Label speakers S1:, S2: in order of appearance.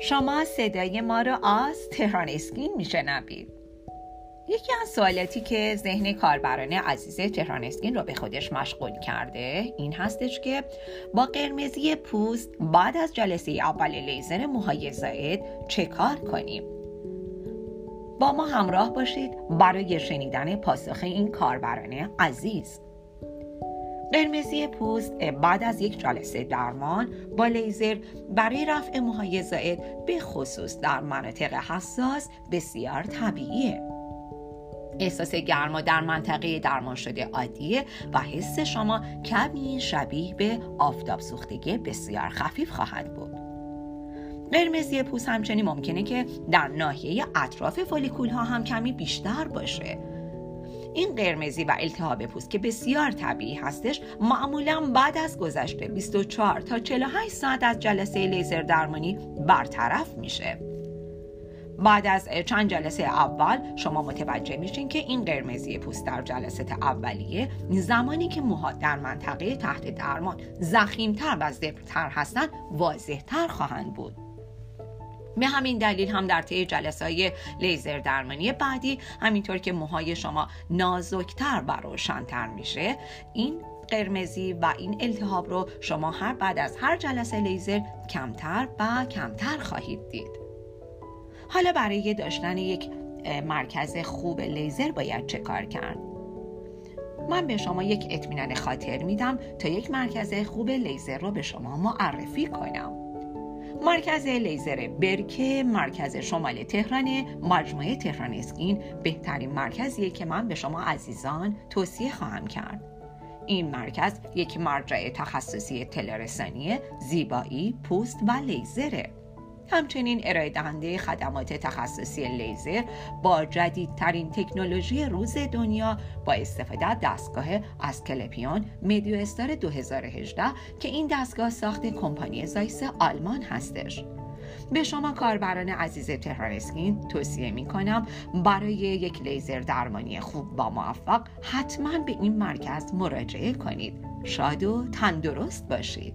S1: شما صدای ما رو از تهران اسکین میشنوید. یکی از سوالاتی که ذهن کاربران عزیز تهران اسکین رو به خودش مشغول کرده این هستش که با قرمزی پوست بعد از جلسه اول لیزر موهای زائد چه کار کنیم؟ با ما همراه باشید برای شنیدن پاسخ این کاربران عزیز. قرمزی پوست بعد از یک جلسه درمان با لیزر برای رفع موهای زائد به خصوص در مناطق حساس بسیار طبیعیه. احساس گرما در منطقه درمان شده عادیه و حس شما کمی شبیه به آفتاب سوختگی بسیار خفیف خواهد بود. قرمزی پوست همچنین ممکنه که در ناحیه اطراف فولیکول ها هم کمی بیشتر باشه. این قرمزی و التهاب پوست که بسیار طبیعی هستش معمولا بعد از گذشته 24 تا 48 ساعت از جلسه لیزر درمانی برطرف میشه. بعد از چند جلسه اول شما متوجه میشین که این قرمزی پوست در جلسه اولیه زمانی که موها در منطقه تحت درمان زخیمتر و زبرتر هستند واضحتر خواهند بود. به همین دلیل هم در طی جلسه های لیزر درمانی بعدی همینطور که موهای شما نازکتر و روشنتر میشه این قرمزی و این التهاب رو شما هر بعد از هر جلسه لیزر کمتر و کمتر خواهید دید حالا برای داشتن یک مرکز خوب لیزر باید چه کار کرد؟ من به شما یک اطمینان خاطر میدم تا یک مرکز خوب لیزر رو به شما معرفی کنم مرکز لیزر برکه مرکز شمال تهران مجموعه تهران اسکین بهترین مرکزیه که من به شما عزیزان توصیه خواهم کرد. این مرکز یک مرجع تخصصی تلرسانی زیبایی پوست و لیزره. همچنین ارائه دهنده خدمات تخصصی لیزر با جدیدترین تکنولوژی روز دنیا با استفاده دستگاه اسکلپیون مدیو استار 2018 که این دستگاه ساخت کمپانی زایس آلمان هستش. به شما کاربران عزیز تهران اسکین توصیه می کنم برای یک لیزر درمانی خوب با موفق حتما به این مرکز مراجعه کنید. شاد و تندرست باشید.